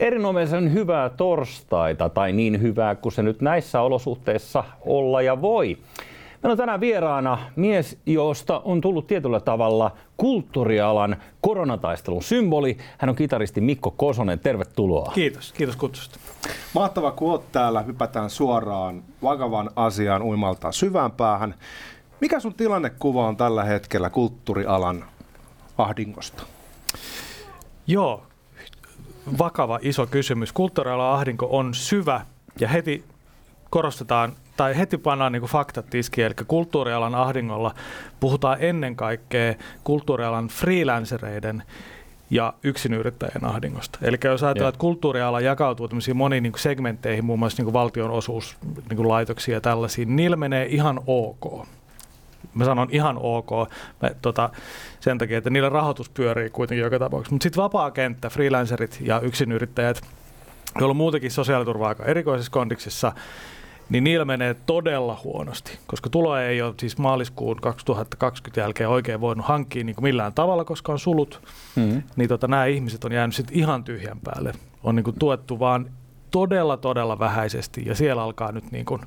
erinomaisen hyvää torstaita, tai niin hyvää kuin se nyt näissä olosuhteissa olla ja voi. Meillä on tänään vieraana mies, josta on tullut tietyllä tavalla kulttuurialan koronataistelun symboli. Hän on kitaristi Mikko Kosonen. Tervetuloa. Kiitos, kiitos kutsusta. Mahtava, kun oot täällä. Hypätään suoraan vakavan asian uimalta syvään päähän. Mikä sun tilannekuva on tällä hetkellä kulttuurialan ahdingosta? Joo, vakava iso kysymys. Kulttuurialan ahdinko on syvä ja heti korostetaan tai heti pannaan niin faktat tiskiin, eli kulttuurialan ahdingolla puhutaan ennen kaikkea kulttuurialan freelancereiden ja yksinyrittäjän ahdingosta. Eli jos ajatellaan, että kulttuuriala jakautuu moniin niin segmentteihin, muun muassa niin valtion osuus, niin laitoksia ja tällaisia, niin niillä menee ihan ok. Mä sanon ihan ok mä, tota, sen takia, että niillä rahoitus pyörii kuitenkin joka tapauksessa. Mutta sitten vapaa kenttä, freelancerit ja yksinyrittäjät, joilla on muutenkin sosiaaliturva aika erikoisessa kondiksessa, niin niillä menee todella huonosti, koska tuloja ei ole siis maaliskuun 2020 jälkeen oikein voinut hankkia niin kuin millään tavalla, koska on sulut, mm-hmm. niin tota, nämä ihmiset on jäänyt sitten ihan tyhjän päälle. On niin kuin tuettu vaan todella, todella vähäisesti ja siellä alkaa nyt niin kuin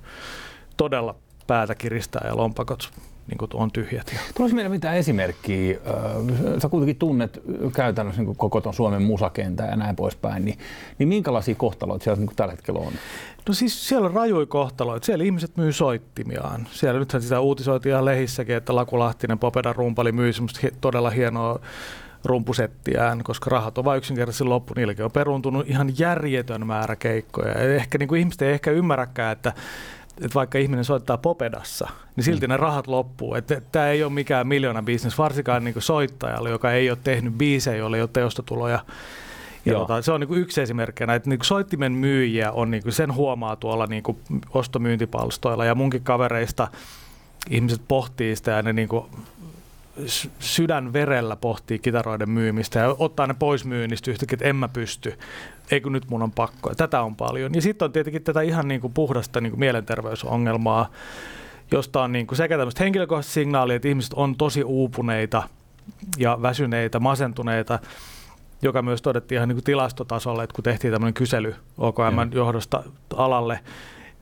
todella päätä kiristää ja lompakot niin kuin on tyhjät. Tulisi meidän mitään esimerkkiä? Sä kuitenkin tunnet käytännössä niin koko tuon Suomen musakentää ja näin poispäin, niin, niin minkälaisia kohtaloita siellä niin tällä hetkellä on? No siis siellä on rajuja kohtaloita. Siellä ihmiset myy soittimiaan. Siellä nythän sitä uutisoitiin ihan lehissäkin, että Laku Lahtinen Popedan rumpali myy semmoista todella hienoa rumpusettiään, koska rahat on vain yksinkertaisesti loppu. Niilläkin on peruntunut ihan järjetön määrä keikkoja. Ja ehkä niin kuin ihmiset ei ehkä ymmärräkään, että että vaikka ihminen soittaa popedassa, niin silti mm. ne rahat loppuu. Että tämä ei ole mikään miljoona bisnes, varsinkaan niin kuin soittajalle, joka ei ole tehnyt biisejä, jolle ei ole teostotuloja. Ja tota, se on niin kuin yksi esimerkki. Näitä niin kuin soittimen myyjiä on, niin kuin sen huomaa tuolla niin kuin ostomyyntipalstoilla ja munkin kavereista ihmiset pohtii sitä ja ne niin kuin sydän verellä pohtii kitaroiden myymistä ja ottaa ne pois myynnistä yhtäkkiä, että en mä pysty, eikö nyt mun on pakko. Ja tätä on paljon. Ja sitten on tietenkin tätä ihan niin kuin puhdasta niin kuin mielenterveysongelmaa, josta on niin kuin sekä tämmöistä henkilökohtaista signaalia, että ihmiset on tosi uupuneita ja väsyneitä, masentuneita, joka myös todettiin ihan niin kuin tilastotasolla, että kun tehtiin tämmöinen kysely OKM johdosta alalle,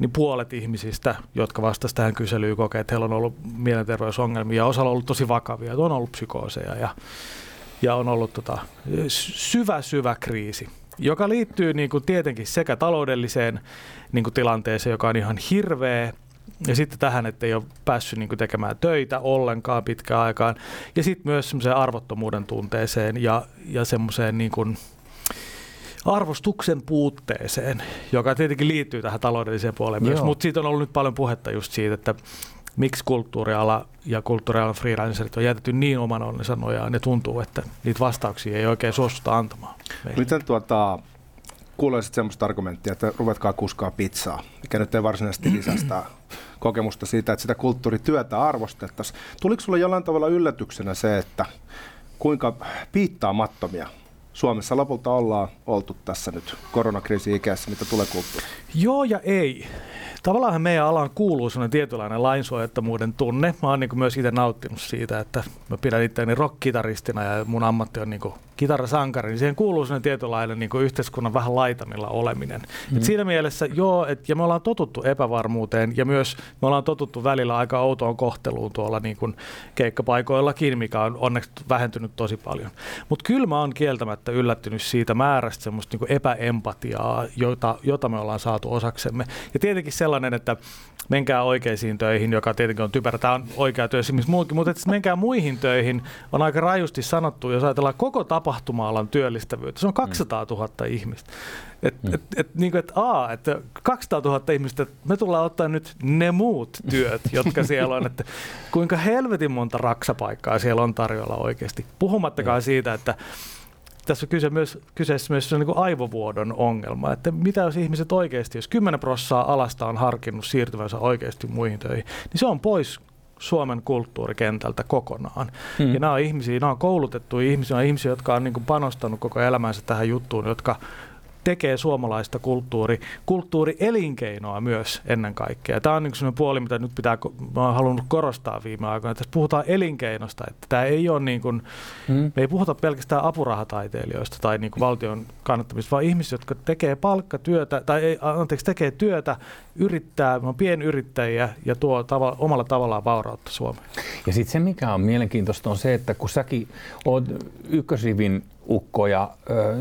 niin puolet ihmisistä, jotka vastasivat tähän kyselyyn, kokee, että heillä on ollut mielenterveysongelmia ja osalla on ollut tosi vakavia, on ollut psykooseja ja, ja on ollut tota, syvä, syvä kriisi joka liittyy niin kuin tietenkin sekä taloudelliseen niin kuin tilanteeseen, joka on ihan hirveä, ja sitten tähän, että ei ole päässyt niin tekemään töitä ollenkaan pitkään aikaan, ja sitten myös semmoiseen arvottomuuden tunteeseen ja, ja semmoiseen niin kuin, arvostuksen puutteeseen, joka tietenkin liittyy tähän taloudelliseen puoleen myös, mutta siitä on ollut nyt paljon puhetta just siitä, että miksi kulttuuriala ja kulttuurialan freelancerit on jätetty niin oman onnensa nojaan, ne tuntuu, että niitä vastauksia ei oikein suostuta antamaan. Meille. Miten tuota, kuulisit sellaista argumenttia, että ruvetkaa kuskaa pizzaa, mikä nyt ei varsinaisesti lisästä kokemusta siitä, että sitä kulttuurityötä arvostettaisiin. Tuliko sinulle jollain tavalla yllätyksenä se, että kuinka piittaamattomia Suomessa lopulta ollaan oltu tässä nyt koronakriisi ikässä, mitä tulee kulttuuriin? Joo ja ei tavallaan meidän alaan kuuluu sellainen tietynlainen lainsuojattomuuden tunne. Mä oon niin myös itse nauttinut siitä, että mä pidän itseäni rock-kitaristina ja mun ammatti on niin kitarasankari, niin siihen kuuluu sellainen tietynlainen niin yhteiskunnan vähän laitamilla oleminen. Mm. Et siinä mielessä joo, et, ja me ollaan totuttu epävarmuuteen ja myös me ollaan totuttu välillä aika outoon kohteluun tuolla niin kuin keikkapaikoillakin, mikä on onneksi vähentynyt tosi paljon. Mutta kyllä mä oon kieltämättä yllättynyt siitä määrästä semmoista niin epäempatiaa, jota, jota me ollaan saatu osaksemme. Ja tietenkin sellainen, että menkää oikeisiin töihin, joka tietenkin on typerä, tämä on oikea työ missä muukin, mutta että menkää muihin töihin on aika rajusti sanottu, jos ajatellaan koko tapahtuma-alan työllistävyyttä, se on 200 000 mm. ihmistä. Et, mm. et, et, niin kuin, että a, että 200 000 ihmistä, me tullaan ottaa nyt ne muut työt, jotka siellä on, että kuinka helvetin monta raksapaikkaa siellä on tarjolla oikeasti. Puhumattakaan mm. siitä, että tässä on kyse myös, kyseessä myös niin kuin aivovuodon ongelma, että mitä jos ihmiset oikeasti, jos 10 prosenttia alasta on harkinnut siirtyvänsä oikeasti muihin töihin, niin se on pois Suomen kulttuurikentältä kokonaan. Hmm. Ja nämä on ihmisiä, nämä on koulutettuja ihmisiä, nämä on ihmisiä, jotka on niin kuin panostanut koko elämänsä tähän juttuun, jotka tekee suomalaista kulttuuri, kulttuurielinkeinoa myös ennen kaikkea. Tämä on niin sellainen puoli, mitä nyt pitää, mä olen halunnut korostaa viime aikoina. Tässä puhutaan elinkeinosta, että tämä ei ole niin kuin, mm. me ei puhuta pelkästään apurahataiteilijoista tai niin kuin valtion kannattamista, vaan ihmisistä, jotka tekee palkkatyötä, tai ei, anteeksi, tekee työtä, yrittää, on pienyrittäjiä ja tuo tava, omalla tavallaan vaurautta Suomeen. Ja sitten se, mikä on mielenkiintoista, on se, että kun säkin oot ykkösrivin ukkoja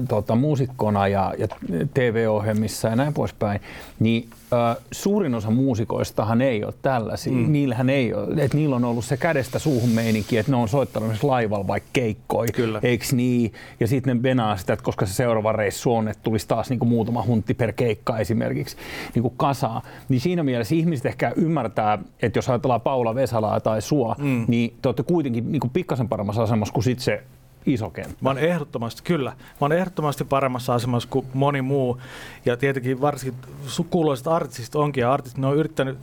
tota, muusikkona ja, ja TV-ohjelmissa ja näin poispäin, niin ö, suurin osa muusikoistahan ei ole tällaisia. Mm. Niillähän ei ole, että niillä on ollut se kädestä suuhun meininki, että ne on soittanut laivalla vaikka keikkoi, Kyllä. eiks niin? Ja sitten ne venaa sitä, että koska se seuraava reissu on, että tulisi taas niinku muutama huntti per keikka esimerkiksi niinku kasaa. Niin siinä mielessä ihmiset ehkä ymmärtää, että jos ajatellaan Paula Vesalaa tai sua, mm. niin te olette kuitenkin niinku pikkasen paremmassa asemassa kuin sit se iso kenttä. Mä oon ehdottomasti, kyllä. Mä oon ehdottomasti paremmassa asemassa kuin moni muu. Ja tietenkin varsinkin kuuluiset artistit onkin, ja artistit, ne on yrittänyt,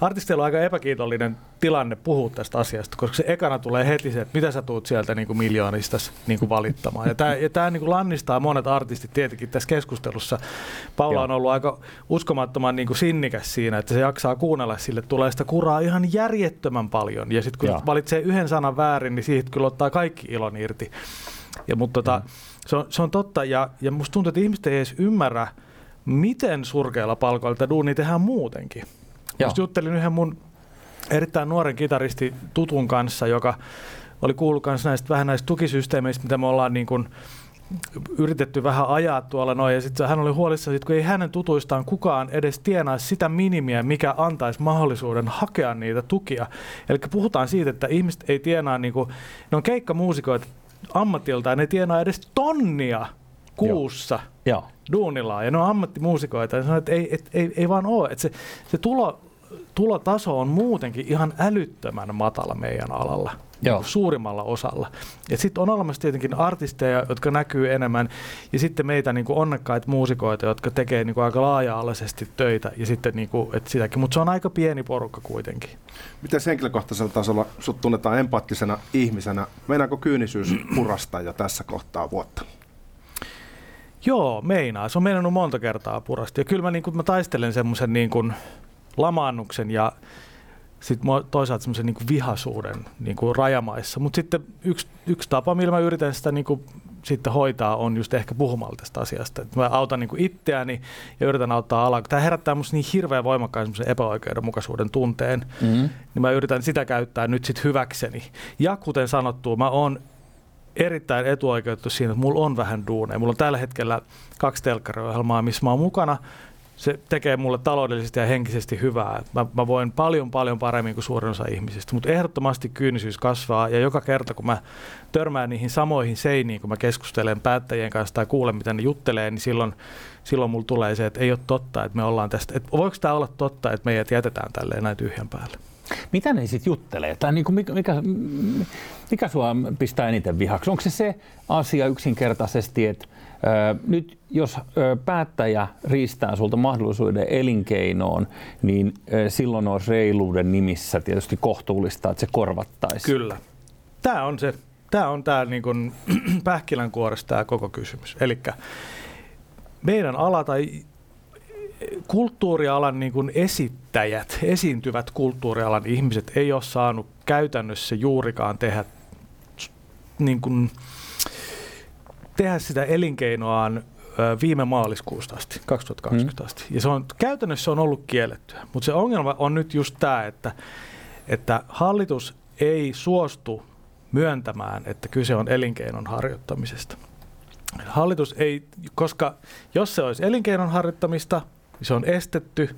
artisteilla on aika epäkiitollinen tilanne puhua tästä asiasta, koska se ekana tulee heti se, että mitä sä tuut sieltä niin kuin miljoonista niin kuin valittamaan. Ja tämä, ja tämä niin kuin lannistaa monet artistit tietenkin tässä keskustelussa. Paula on ollut aika uskomattoman niin kuin sinnikäs siinä, että se jaksaa kuunnella sille, tulee sitä kuraa ihan järjettömän paljon. Ja sitten kun Joo. valitsee yhden sanan väärin, niin siitä kyllä ottaa kaikki ilon irti. Ja, mutta tota, mm. se, on, se on totta, ja, ja musta tuntuu, että ihmiset ei edes ymmärrä, miten surkeilla palkoilla duuni tehdään muutenkin. Just juttelin yhden mun erittäin nuoren kitaristi tutun kanssa, joka oli kuullut myös näistä, vähän näistä tukisysteemeistä, mitä me ollaan niin kuin yritetty vähän ajaa tuolla noin. Ja sitten hän oli huolissaan, että kun ei hänen tutuistaan kukaan edes tienaisi sitä minimiä, mikä antaisi mahdollisuuden hakea niitä tukia. Eli puhutaan siitä, että ihmiset ei tienaa, niin kuin, ne on keikkamuusikoita ammatiltaan, ne tienaa edes tonnia kuussa Joo. duunillaan. Ja ne on ammattimuusikoita. Ja sanoo, että ei, et, ei, ei vaan ole. Että se, se tulo tulotaso on muutenkin ihan älyttömän matala meidän alalla. Joo. Suurimmalla osalla. Ja sitten on olemassa tietenkin artisteja, jotka näkyy enemmän, ja sitten meitä niin kuin onnekkaita muusikoita, jotka tekee niin kuin aika laaja-alaisesti töitä, ja sitten niin kuin, et sitäkin, mutta se on aika pieni porukka kuitenkin. Miten henkilökohtaisella tasolla sut tunnetaan empaattisena ihmisenä? Meinaako kyynisyys purastaa jo tässä kohtaa vuotta? Joo, meinaa. Se on meinannut monta kertaa purasti. Ja kyllä mä, niin kuin, mä taistelen semmoisen niin kuin, lamaannuksen ja sitten toisaalta semmoisen niin vihasuuden niin kuin rajamaissa. Mutta sitten yksi, yksi tapa, millä mä yritän sitä niin kuin sitten hoitaa, on just ehkä puhumalla tästä asiasta. Et mä autan niin kuin itseäni ja yritän auttaa alaa. Tämä herättää musta niin hirveän voimakkaan semmoisen epäoikeudenmukaisuuden tunteen, mm-hmm. niin mä yritän sitä käyttää nyt sitten hyväkseni. Ja kuten sanottu, mä oon erittäin etuoikeutettu siinä, että mulla on vähän duuneja. Mulla on tällä hetkellä kaksi telkkariohjelmaa, missä mä oon mukana – se tekee mulle taloudellisesti ja henkisesti hyvää. Mä, mä voin paljon paljon paremmin kuin suurin osa ihmisistä, mutta ehdottomasti kyynisyys kasvaa ja joka kerta kun mä törmään niihin samoihin seiniin, kun mä keskustelen päättäjien kanssa tai kuulen mitä ne juttelee, niin silloin, silloin mulla tulee se, että ei ole totta, että me ollaan tästä, että voiko tämä olla totta, että meidät jätetään tälleen näin tyhjän päälle. Mitä ne sitten juttelee? Tai niin kuin mikä, mikä, mikä sua pistää eniten vihaksi? Onko se se asia yksinkertaisesti, että nyt jos päättäjä riistää sulta mahdollisuuden elinkeinoon, niin silloin on reiluuden nimissä tietysti kohtuullista, että se korvattaisi. Kyllä. Tämä on se, tämä on tämä niin kuin pähkilänkuoressa tämä koko kysymys. Eli meidän ala tai kulttuurialan niin kuin esittäjät, esiintyvät kulttuurialan ihmiset ei ole saanut käytännössä juurikaan tehdä niin kuin, tehdä sitä elinkeinoaan viime maaliskuusta asti, 2020 mm. asti. Ja se on, käytännössä on ollut kiellettyä. Mutta se ongelma on nyt just tämä, että, että hallitus ei suostu myöntämään, että kyse on elinkeinon harjoittamisesta. Hallitus ei, koska jos se olisi elinkeinon harjoittamista, niin se on estetty,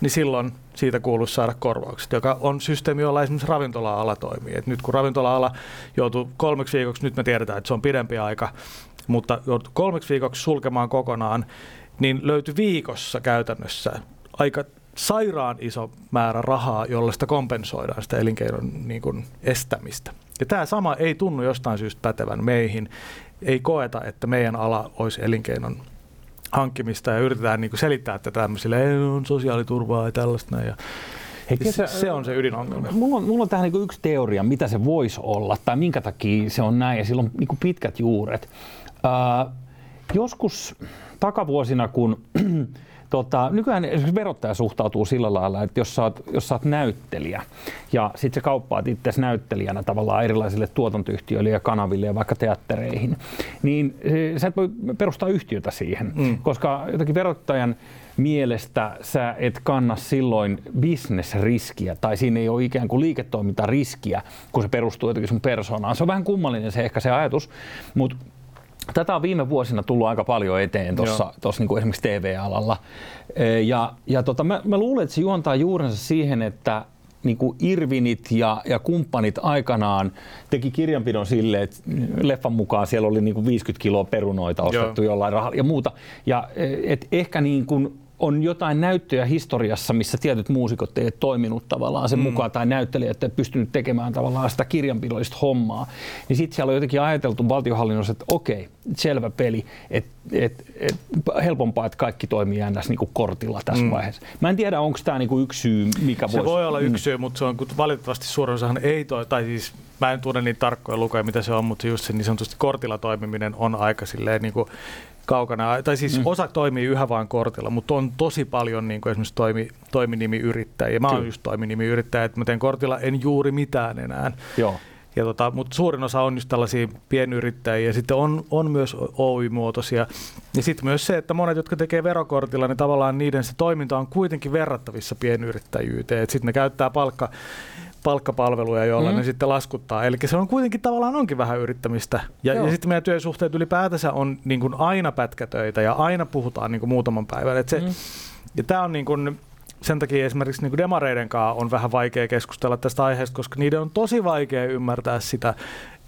niin silloin siitä kuuluisi saada korvaukset, joka on systeemi, jolla esimerkiksi ravintola-ala toimii. Et nyt kun ravintola-ala joutuu kolmeksi viikoksi, nyt me tiedetään, että se on pidempi aika, mutta joutui kolmeksi viikoksi sulkemaan kokonaan, niin löytyi viikossa käytännössä aika sairaan iso määrä rahaa, jolla sitä kompensoidaan sitä elinkeinon niin kuin estämistä. Ja tämä sama ei tunnu jostain syystä pätevän meihin. Ei koeta, että meidän ala olisi elinkeinon hankkimista ja yritetään niin kuin selittää, että tämmöisille ei on sosiaaliturvaa ja tällaista. Ja Hei, kesä, se on se ydinongelma. Mulla on, mulla on tähän niin yksi teoria, mitä se voisi olla tai minkä takia se on näin ja sillä on niin pitkät juuret. Uh, joskus takavuosina, kun Tota, nykyään esimerkiksi verottaja suhtautuu sillä lailla, että jos sä oot, jos sä oot näyttelijä ja sitten sä kauppaat itse näyttelijänä tavallaan erilaisille tuotantoyhtiöille ja kanaville ja vaikka teattereihin, niin eh, sä et voi perustaa yhtiötä siihen, mm. koska jotenkin verottajan mielestä sä et kanna silloin bisnesriskiä tai siinä ei ole ikään kuin liiketoimintariskiä, kun se perustuu jotenkin sun persoonaan. Se on vähän kummallinen se ehkä se ajatus, mutta Tätä on viime vuosina tullut aika paljon eteen tuossa niin esimerkiksi TV-alalla. Ja, ja tota, mä, mä luulen, että se juontaa juurensa siihen, että niin kuin Irvinit ja, ja kumppanit aikanaan teki kirjanpidon sille, että leffan mukaan siellä oli niin kuin 50 kiloa perunoita ostettu Joo. jollain rahalla ja muuta. Ja e, et ehkä niin kuin jotain näyttöjä historiassa, missä tietyt muusikot eivät toiminut tavallaan sen mm. mukaan, tai näyttelijät eivät pystynyt tekemään tavallaan sitä kirjanpidollista hommaa, niin sitten siellä on jotenkin ajateltu valtiohallinnossa, että okei, selvä peli, että et, et, helpompaa, että kaikki toimii ns. Niinku kortilla tässä mm. vaiheessa. Mä en tiedä, onko tämä niinku yksi syy, mikä Se voisi... voi olla yksi mm. syy, mutta se on valitettavasti suurin osahan ei toi, tai siis mä en tunne niin tarkkoja lukuja, mitä se on, mutta just se niin sanotusti kortilla toimiminen on aika silleen niin kuin kaukana, tai siis mm. osa toimii yhä vain kortilla, mutta on tosi paljon niin kuin esimerkiksi toimi, toiminimiyrittäjiä. Mä oon just toiminimiyrittäjä, että mä teen kortilla en juuri mitään enää. Joo. Ja tota, mutta suurin osa on just tällaisia pienyrittäjiä ja sitten on, on myös Oy-muotoisia. Ja sitten myös se, että monet, jotka tekee verokortilla, niin tavallaan niiden se toiminta on kuitenkin verrattavissa pienyrittäjyyteen. Sitten ne käyttää palkka, palkkapalveluja, joilla mm. ne sitten laskuttaa. Eli se on kuitenkin tavallaan onkin vähän yrittämistä. Ja, ja sitten meidän työsuhteet ylipäätänsä on niin kuin aina pätkätöitä ja aina puhutaan niin kuin muutaman päivän. Et se, mm. Ja tämä on niin kuin, sen takia esimerkiksi niin demareiden kanssa on vähän vaikea keskustella tästä aiheesta, koska niiden on tosi vaikea ymmärtää sitä,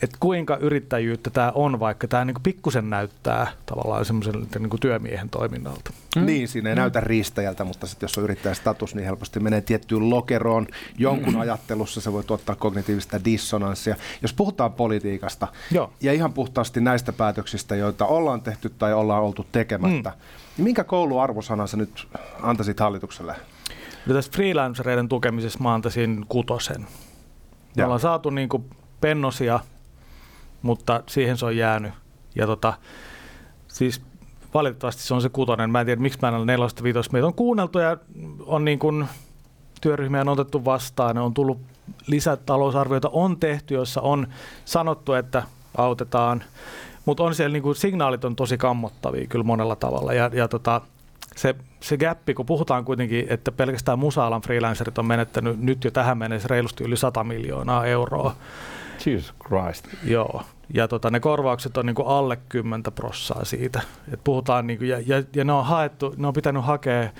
että kuinka yrittäjyyttä tämä on, vaikka tämä niin pikkusen näyttää tavallaan semmoisen niin työmiehen toiminnalta. Mm. Niin, siinä ei mm. näytä riistäjältä, mutta sitten jos on yrittäjän status, niin helposti menee tiettyyn lokeroon. Jonkun mm. ajattelussa se voi tuottaa kognitiivista dissonanssia. Jos puhutaan politiikasta Joo. ja ihan puhtaasti näistä päätöksistä, joita ollaan tehty tai ollaan oltu tekemättä, mm. niin minkä kouluarvosanan sä nyt antaisit hallitukselle? No tässä freelancereiden tukemisessa mä antaisin kutosen. Me ollaan saatu niin kuin pennosia mutta siihen se on jäänyt. Ja tota, siis valitettavasti se on se kutonen. Mä en tiedä, miksi mä en ole nelosta viitosta. Meitä on kuunneltu ja on niin kuin, työryhmiä on otettu vastaan. Ne on tullut lisätalousarvioita on tehty, joissa on sanottu, että autetaan. Mutta on siellä niin kuin, signaalit on tosi kammottavia kyllä monella tavalla. Ja, ja tota, se, se gappi, kun puhutaan kuitenkin, että pelkästään musaalan freelancerit on menettänyt nyt jo tähän mennessä reilusti yli 100 miljoonaa euroa. Jesus Christ. Joo, ja tota, ne korvaukset on niinku alle 10 prossaa siitä. Et puhutaan niinku, ja, ja, ja, ne on haettu, ne on pitänyt hakea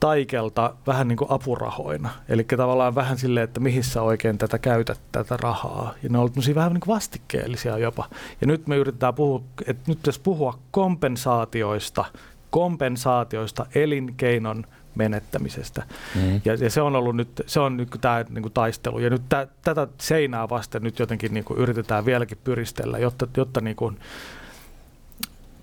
taikelta vähän niin kuin apurahoina. Eli tavallaan vähän silleen, että mihin sä oikein tätä käytät, tätä rahaa. Ja ne on ollut vähän niin kuin vastikkeellisia jopa. Ja nyt me yritetään puhua, että nyt pitäisi puhua kompensaatioista, kompensaatioista elinkeinon menettämisestä. Mm. Ja, ja se on ollut nyt, se on nyt tämä niin kuin taistelu. Ja nyt tä, tätä seinää vasten nyt jotenkin niin kuin yritetään vieläkin pyristellä, jotta, jotta niin kuin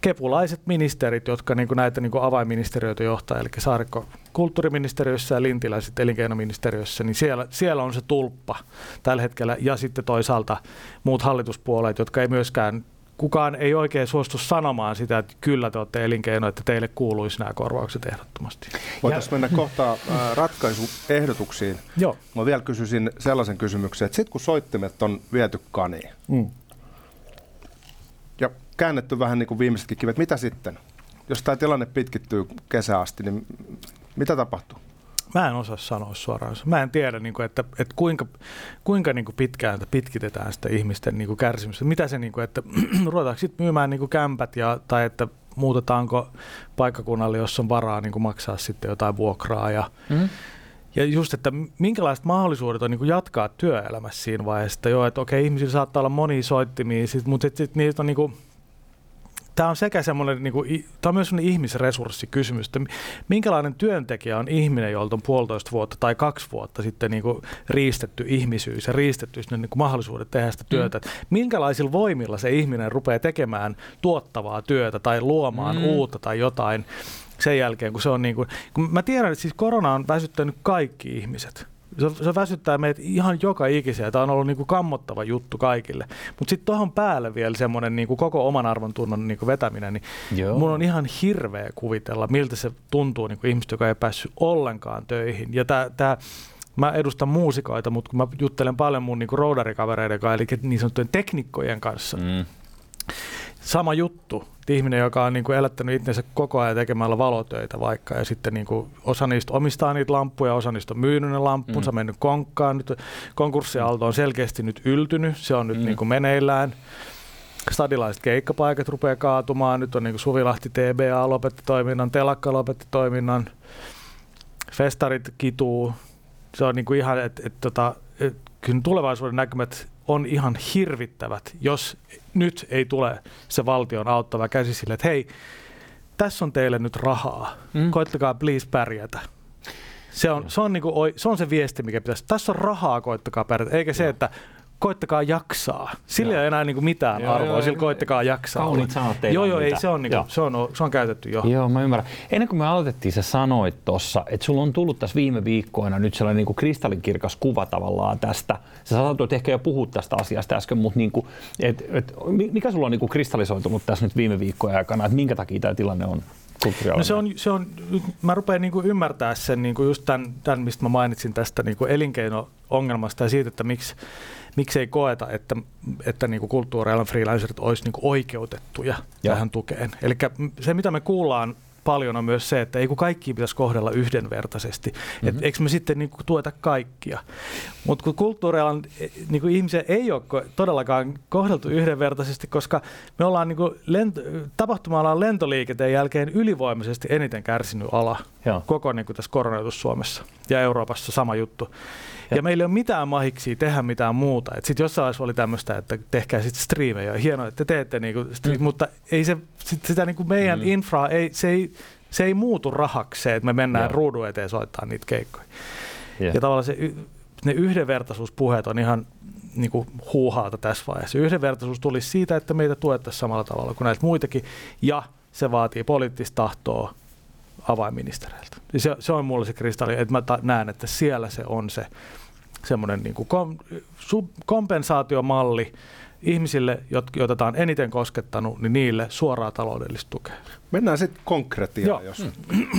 kepulaiset ministerit, jotka niin kuin näitä niin kuin avainministeriöitä johtaa, eli Saarikko kulttuuriministeriössä ja Lintiläiset elinkeinoministeriössä, niin siellä, siellä on se tulppa tällä hetkellä. Ja sitten toisaalta muut hallituspuoleet, jotka ei myöskään kukaan ei oikein suostu sanomaan sitä, että kyllä te olette elinkeino, että teille kuuluisi nämä korvaukset ehdottomasti. Voitaisiin mennä kohta äh, ratkaisuehdotuksiin. Joo. Mä vielä kysyisin sellaisen kysymyksen, että sitten kun soittimet on viety kaniin mm. ja käännetty vähän niin kuin viimeisetkin kivet, mitä sitten? Jos tämä tilanne pitkittyy kesä asti, niin mitä tapahtuu? Mä en osaa sanoa suoraan. Mä en tiedä, niin kuin, että, että kuinka, kuinka niin kuin pitkään pitkitetään sitä ihmisten niin kuin kärsimystä. Mitä se, niin kuin, että ruvetaanko sitten myymään niin kuin kämpät ja, tai että muutetaanko paikkakunnalle, jos on varaa niin kuin maksaa sitten jotain vuokraa. Ja, mm-hmm. ja just, että minkälaiset mahdollisuudet on niin kuin jatkaa työelämässä siinä vaiheessa, että joo, että okei, ihmisillä saattaa olla monia soittimia, sit, mutta sitten sit niitä on niin kuin, tämä on sekä semmoinen, niin kuin, tämä on myös semmoinen ihmisresurssikysymys, että minkälainen työntekijä on ihminen, jolta on puolitoista vuotta tai kaksi vuotta sitten niin kuin riistetty ihmisyys ja riistetty sinne niin kuin mahdollisuudet tehdä sitä työtä. Mm. Minkälaisilla voimilla se ihminen rupeaa tekemään tuottavaa työtä tai luomaan mm. uutta tai jotain sen jälkeen, kun se on niin kuin, kun mä tiedän, että siis korona on väsyttänyt kaikki ihmiset Se, se väsyttää meitä ihan joka ikiseen. Tämä on ollut niin kuin kammottava juttu kaikille. Mutta sitten tuohon päälle vielä semmoinen niin kuin koko oman arvon tunnon niin kuin vetäminen, niin Joo. mun on ihan hirveä kuvitella, miltä se tuntuu niin kuin ihmistä, joka ei päässyt ollenkaan töihin. Ja tää, tää, mä edustan muusikoita, mutta kun mä juttelen paljon mun niin kuin roudarikavereiden kanssa, eli niin sanottujen teknikkojen kanssa, Mm. sama juttu. Ihminen, joka on niin kuin elättänyt itsensä koko ajan tekemällä valotöitä vaikka, ja sitten niin kuin osa niistä omistaa niitä lampuja, osa niistä on myynyt ne lampunsa, Mm. mennyt konkkaan. Nyt konkurssiaalto on selkeästi nyt yltynyt, se on nyt Mm. niin kuin meneillään. Stadilaiset keikkapaikat rupeaa kaatumaan, nyt on niin kuin Suvilahti TBA lopetti toiminnan, Telakka lopetti toiminnan, festarit kituu. Se on niin kuin ihan, että et, tota, et, kyllä tulevaisuuden näkymät on ihan hirvittävät, jos nyt ei tule se valtion auttava käsi sille, että hei, tässä on teille nyt rahaa, Mm. koittakaa please pärjätä. Se on, se, on niinku, se on se viesti, mikä pitäisi. Tässä on rahaa, koittakaa pärjätä, eikä se, että koittakaa jaksaa. Sillä Joo. ei enää niinku mitään Joo, arvoa, joo, sillä koittakaa jaksaa. Kauniit sanat Joo, joo, ei, se on, niinku, Joo. se, on, se on käytetty jo. Joo, mä ymmärrän. Ennen kuin me aloitettiin, sä sanoit tuossa, että sulla on tullut tässä viime viikkoina nyt sellainen niin kuin kristallinkirkas kuva tavallaan tästä. Sä sanoit ehkä jo puhut tästä asiasta äsken, mutta niin kuin, et, et, mi- mikä sulla on niin kuin kristallisoitunut tässä nyt viime viikkojen aikana, että minkä takia tämä tilanne on? No se on, se on, mä rupean niinku ymmärtää sen niinku just tämän, tämän, mistä mä mainitsin tästä niinku elinkeino-ongelmasta ja siitä, että miksi, miksi ei koeta, että, että niinku kulttuurialan freelancerit olisi niinku oikeutettuja Joo. tähän tukeen. Eli se, mitä me kuullaan paljon on myös se, että ei kun kaikki pitäisi kohdella yhdenvertaisesti. Mm-hmm. Et eikö me sitten niin kuin tueta kaikkia? Mutta kun kulttuurialan niin kuin ihmisiä ei ole todellakaan kohdeltu yhdenvertaisesti, koska me ollaan niin kuin lento, tapahtuma-alan lentoliikenteen jälkeen ylivoimaisesti eniten kärsinyt ala Joo. koko niin kuin tässä koronatus Suomessa ja Euroopassa sama juttu. Ja, ja meillä ei ole mitään mahiksi tehdä mitään muuta. Sitten jossain vaiheessa oli tämmöistä, että tehkää sitten striimejä. Hienoa, että te teette niinku stri- mm. mutta ei se, sit sitä niinku meidän Mm. infraa, ei, se, ei, se ei muutu rahaksi se, että me mennään Joo. Ruudun eteen soittaa niitä keikkoja. Yeah. Ja tavallaan se, ne yhdenvertaisuuspuheet on ihan niin kuin huuhaata tässä vaiheessa. Yhdenvertaisuus tulisi siitä, että meitä tuettaisiin samalla tavalla kuin näitä muitakin, ja se vaatii poliittista tahtoa avainministereiltä. Se, se on mulle se kristalli, että mä ta- näen, että siellä se on se semmoinen niin kuin kom, sub, kompensaatiomalli ihmisille, jot- joita tämä on eniten koskettanut, niin niille suoraa taloudellista tukea. Mennään sitten konkretiaan, jos,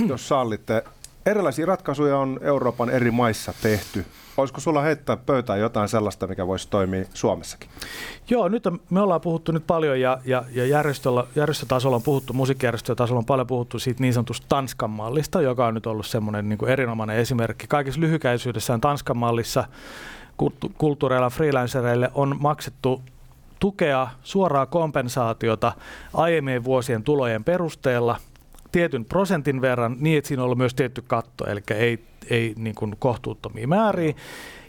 jos sallitte. Erilaisia ratkaisuja on Euroopan eri maissa tehty. Olisiko sulla heittää pöytään jotain sellaista, mikä voisi toimia Suomessakin? Joo, nyt on, me ollaan puhuttu nyt paljon ja, ja, ja järjestöllä, järjestötasolla on puhuttu, musiikkijärjestötasolla on paljon puhuttu siitä niin sanotusta Tanskan mallista, joka on nyt ollut semmoinen niin kuin erinomainen esimerkki. Kaikessa lyhykäisyydessään Tanskan mallissa kulttu- kulttuureilla freelancereille on maksettu tukea, suoraa kompensaatiota aiemmien vuosien tulojen perusteella tietyn prosentin verran niin, että siinä on ollut myös tietty katto, eli ei, ei niin kuin kohtuuttomia määriä.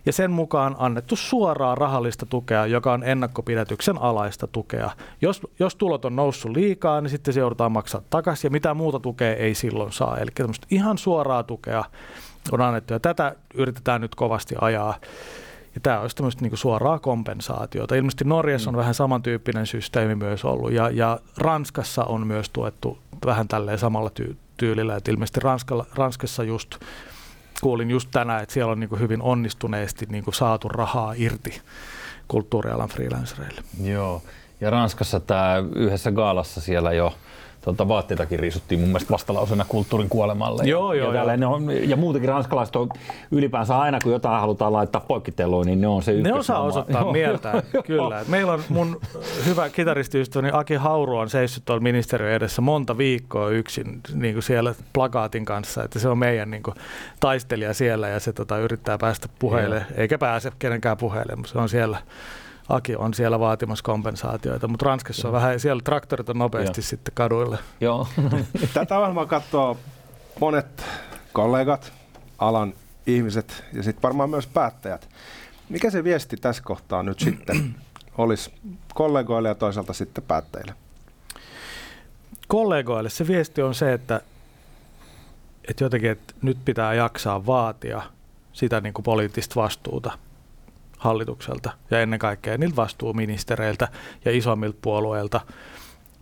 Ja sen mukaan annettu suoraa rahallista tukea, joka on ennakkopidätyksen alaista tukea. Jos, jos tulot on noussut liikaa, niin sitten se joudutaan maksaa takaisin ja mitä muuta tukea ei silloin saa. Eli tämmöistä ihan suoraa tukea on annettu ja tätä yritetään nyt kovasti ajaa. Ja tämä olisi tämmöistä niin suoraa kompensaatiota. Ilmeisesti Norjassa on vähän samantyyppinen systeemi myös ollut ja, ja Ranskassa on myös tuettu vähän tälleen samalla ty- tyylillä. Et ilmeisesti Ranskalla, Ranskassa just kuulin just tänään, että siellä on niin hyvin onnistuneesti niin saatu rahaa irti kulttuurialan freelancereille. Joo. Ja Ranskassa tämä yhdessä gaalassa siellä jo tuota, vaatteitakin riisuttiin mun mielestä vastalausena kulttuurin kuolemalle. Joo, ja, joo, ja, joo. on, ja muutenkin ranskalaiset on ylipäänsä aina, kun jotain halutaan laittaa poikkiteluun, niin ne on se Ne osaa osoittaa Joo, mieltään, joo, kyllä. Meillä on mun hyvä kitaristiystäväni Aki Hauru on seissyt tuolla ministeriön edessä monta viikkoa yksin niin kuin siellä plakaatin kanssa, että se on meidän niin kuin, taistelija siellä ja se tota, yrittää päästä puheille, eikä pääse kenenkään puheille, mutta se on siellä. Aki on siellä vaatimassa kompensaatioita, mutta Ranskassa on vähän, siellä traktorit on nopeasti Joo. sitten kaduille. Joo. Tätä ohjelmaa katsoo monet kollegat, alan ihmiset ja sitten varmaan myös päättäjät. Mikä se viesti tässä kohtaa nyt sitten olisi kollegoille ja toisaalta sitten päättäjille? kollegoille se viesti on se, että, että jotenkin että nyt pitää jaksaa vaatia sitä niin kuin poliittista vastuuta hallitukselta ja ennen kaikkea niiltä vastuuministereiltä ja isommilta puolueilta.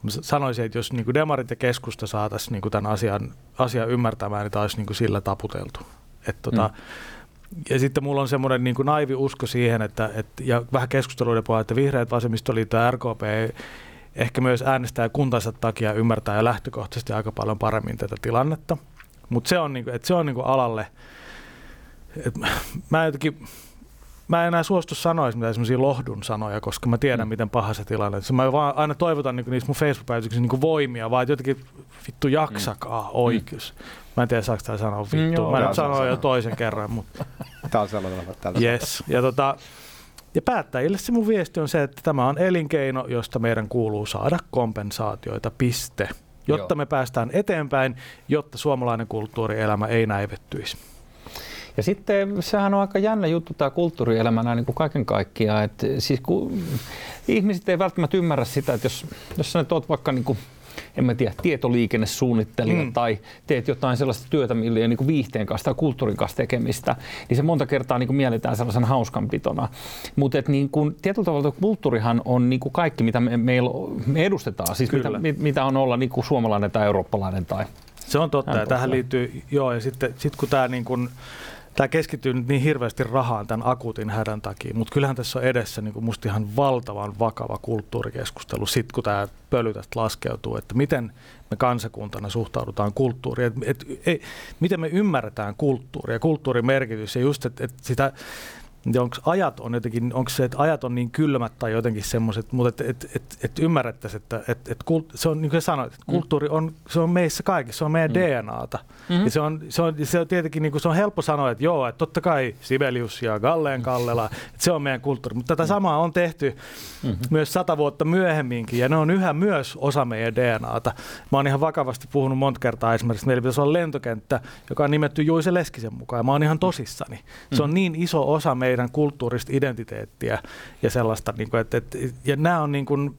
Mä sanoisin, että jos niin kuin demarit ja keskusta saataisiin niin kuin tämän asian, asian ymmärtämään, niin tämä olisi niin kuin sillä taputeltu. Että tota, ja sitten mulla on semmoinen niin naivi usko siihen, että, että ja vähän keskusteluiden puolella, että vihreät, vasemmistoliitto ja RKP ehkä myös äänestää kuntansa takia ymmärtää jo lähtökohtaisesti aika paljon paremmin tätä tilannetta. Mutta se on, niinku, että se on niinku alalle, et mä jotenkin, mä en enää suostu sanoa mitään semmoisia lohdun sanoja, koska mä tiedän, mm. miten paha se tilanne on. Mä vaan aina toivotan niin niissä mun Facebook-päivityksissä niin voimia, vaan jotenkin vittu jaksakaa mm. oikeus. Mä en tiedä, saako tämä sanoa vittu. Mm, joo, mä nyt sanoin jo toisen kerran, mutta... Tämä on sellainen Yes. Ja, tota, ja päättäjille se mun viesti on se, että tämä on elinkeino, josta meidän kuuluu saada kompensaatioita, piste. Jotta Joo. me päästään eteenpäin, jotta suomalainen kulttuurielämä ei näivettyisi. Ja sitten sehän on aika jännä juttu tämä kulttuurielämä näin niin kuin kaiken kaikkiaan. Että siis kun ihmiset ei välttämättä ymmärrä sitä, että jos, jos sä nyt oot vaikka niin kuin en mä tiedä, tietoliikennesuunnittelija mm. tai teet jotain sellaista työtä, millä ei niin viihteen kanssa tai kulttuurin kanssa tekemistä, niin se monta kertaa niin kuin mielletään sellaisen hauskanpitona. Mutta niin kuin, tietyllä tavalla kulttuurihan on niin kuin kaikki, mitä me, meillä, me edustetaan, siis mitä, mitä, on olla niin kuin suomalainen tai eurooppalainen tai se on totta, ja tähän liittyy, joo, ja sitten sit kun tämä niin kuin, tämä keskittyy nyt niin hirveästi rahaan tämän akuutin hädän takia, mutta kyllähän tässä on edessä niin musta ihan valtavan vakava kulttuurikeskustelu, sit kun tämä pöly tästä laskeutuu, että miten me kansakuntana suhtaudutaan kulttuuriin, et, et, miten me ymmärretään kulttuuria kulttuurin merkitys ja just, että et sitä onko ajat on jotenkin, onko se, että ajat on niin kylmät tai jotenkin semmoiset, mutta että et, et, et ymmärrettäisiin, että et, et kult, se on niin kuin sanoit, että mm. kulttuuri on, se on meissä kaikissa, se on meidän mm. DNAta. Mm-hmm. Ja se on, se on, se on tietenkin niin kuin, se on helppo sanoa, että joo, että totta kai Sibelius ja Galleen Kallela, että se on meidän kulttuuri. Mutta tätä mm. samaa on tehty mm-hmm. myös sata vuotta myöhemminkin ja ne on yhä myös osa meidän DNAta. Mä oon ihan vakavasti puhunut monta kertaa esimerkiksi, että meillä pitäisi olla lentokenttä, joka on nimetty Juise Leskisen mukaan. Ja mä oon ihan tosissani. Se on mm. niin iso osa meidän meidän kulttuurista identiteettiä ja sellaista, niin kuin, että, että, ja nämä on niin kuin,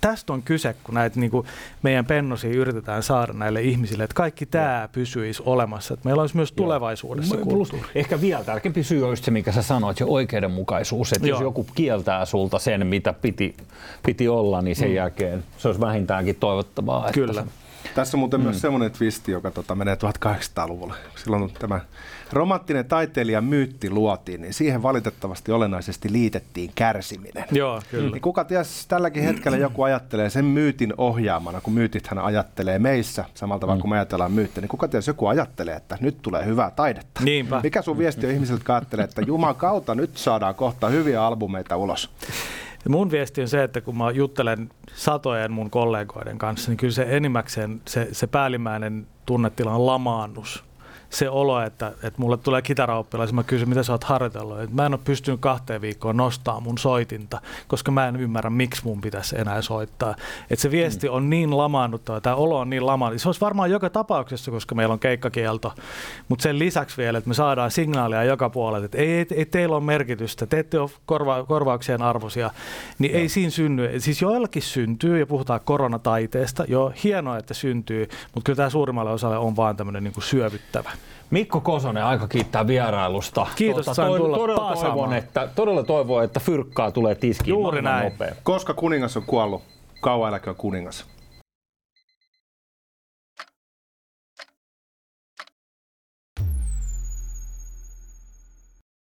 tästä on kyse, kun näitä niin kuin meidän pennosia yritetään saada näille ihmisille, että kaikki tämä pysyisi olemassa, että meillä olisi myös tulevaisuudessa Joo. kulttuuri. Ehkä vielä tärkeämpi syy on se, mikä sä sanoit, se oikeudenmukaisuus, että Joo. jos joku kieltää sulta sen, mitä piti, piti olla, niin sen mm. jälkeen se olisi vähintäänkin toivottavaa. Kyllä. Että tässä on muuten mm. myös semmoinen twisti, joka tota, menee 1800-luvulle. Silloin tämä romanttinen taiteilija myytti luotiin, niin siihen valitettavasti olennaisesti liitettiin kärsiminen. Joo, kyllä. Niin kuka ties, tälläkin hetkellä joku ajattelee sen myytin ohjaamana, kun myytithän ajattelee meissä, samalla tavalla mm. kuin me ajatellaan myyttiä, niin kuka ties joku ajattelee, että nyt tulee hyvää taidetta. Niinpä. Mikä sun viesti on ihmisiltä, jotka ajattelee, että Juman kautta nyt saadaan kohta hyviä albumeita ulos? Ja mun viesti on se, että kun mä juttelen satojen mun kollegoiden kanssa, niin kyllä se enimmäkseen se, se päällimmäinen tunnetila on lamaannus se olo, että, että mulle tulee kitaraoppilas mä kysyn, mitä sä oot harjoitellut. Että mä en ole pystynyt kahteen viikkoon nostaa mun soitinta, koska mä en ymmärrä, miksi mun pitäisi enää soittaa. Että se viesti mm. on niin lamaannuttava, tämä olo on niin lamaannuttava. Se olisi varmaan joka tapauksessa, koska meillä on keikkakielto, mutta sen lisäksi vielä, että me saadaan signaalia joka puolelta, että ei, ei, ei teillä ole merkitystä, te ette ole korva, korvauksien arvoisia, niin ja. ei siinä synny. Siis joillakin syntyy, ja puhutaan koronataiteesta, joo, hienoa, että syntyy, mutta kyllä tämä suurimmalle osalle on vaan tämmöinen niin syövyttävä. Mikko Kosonen, aika kiittää vierailusta. Kiitos, tuota, sain tulla todella toivon, että, todella toivon, että fyrkkaa tulee tiskiin Juuri näin. Nopea. Koska kuningas on kuollut, kauan eläköön kuningas.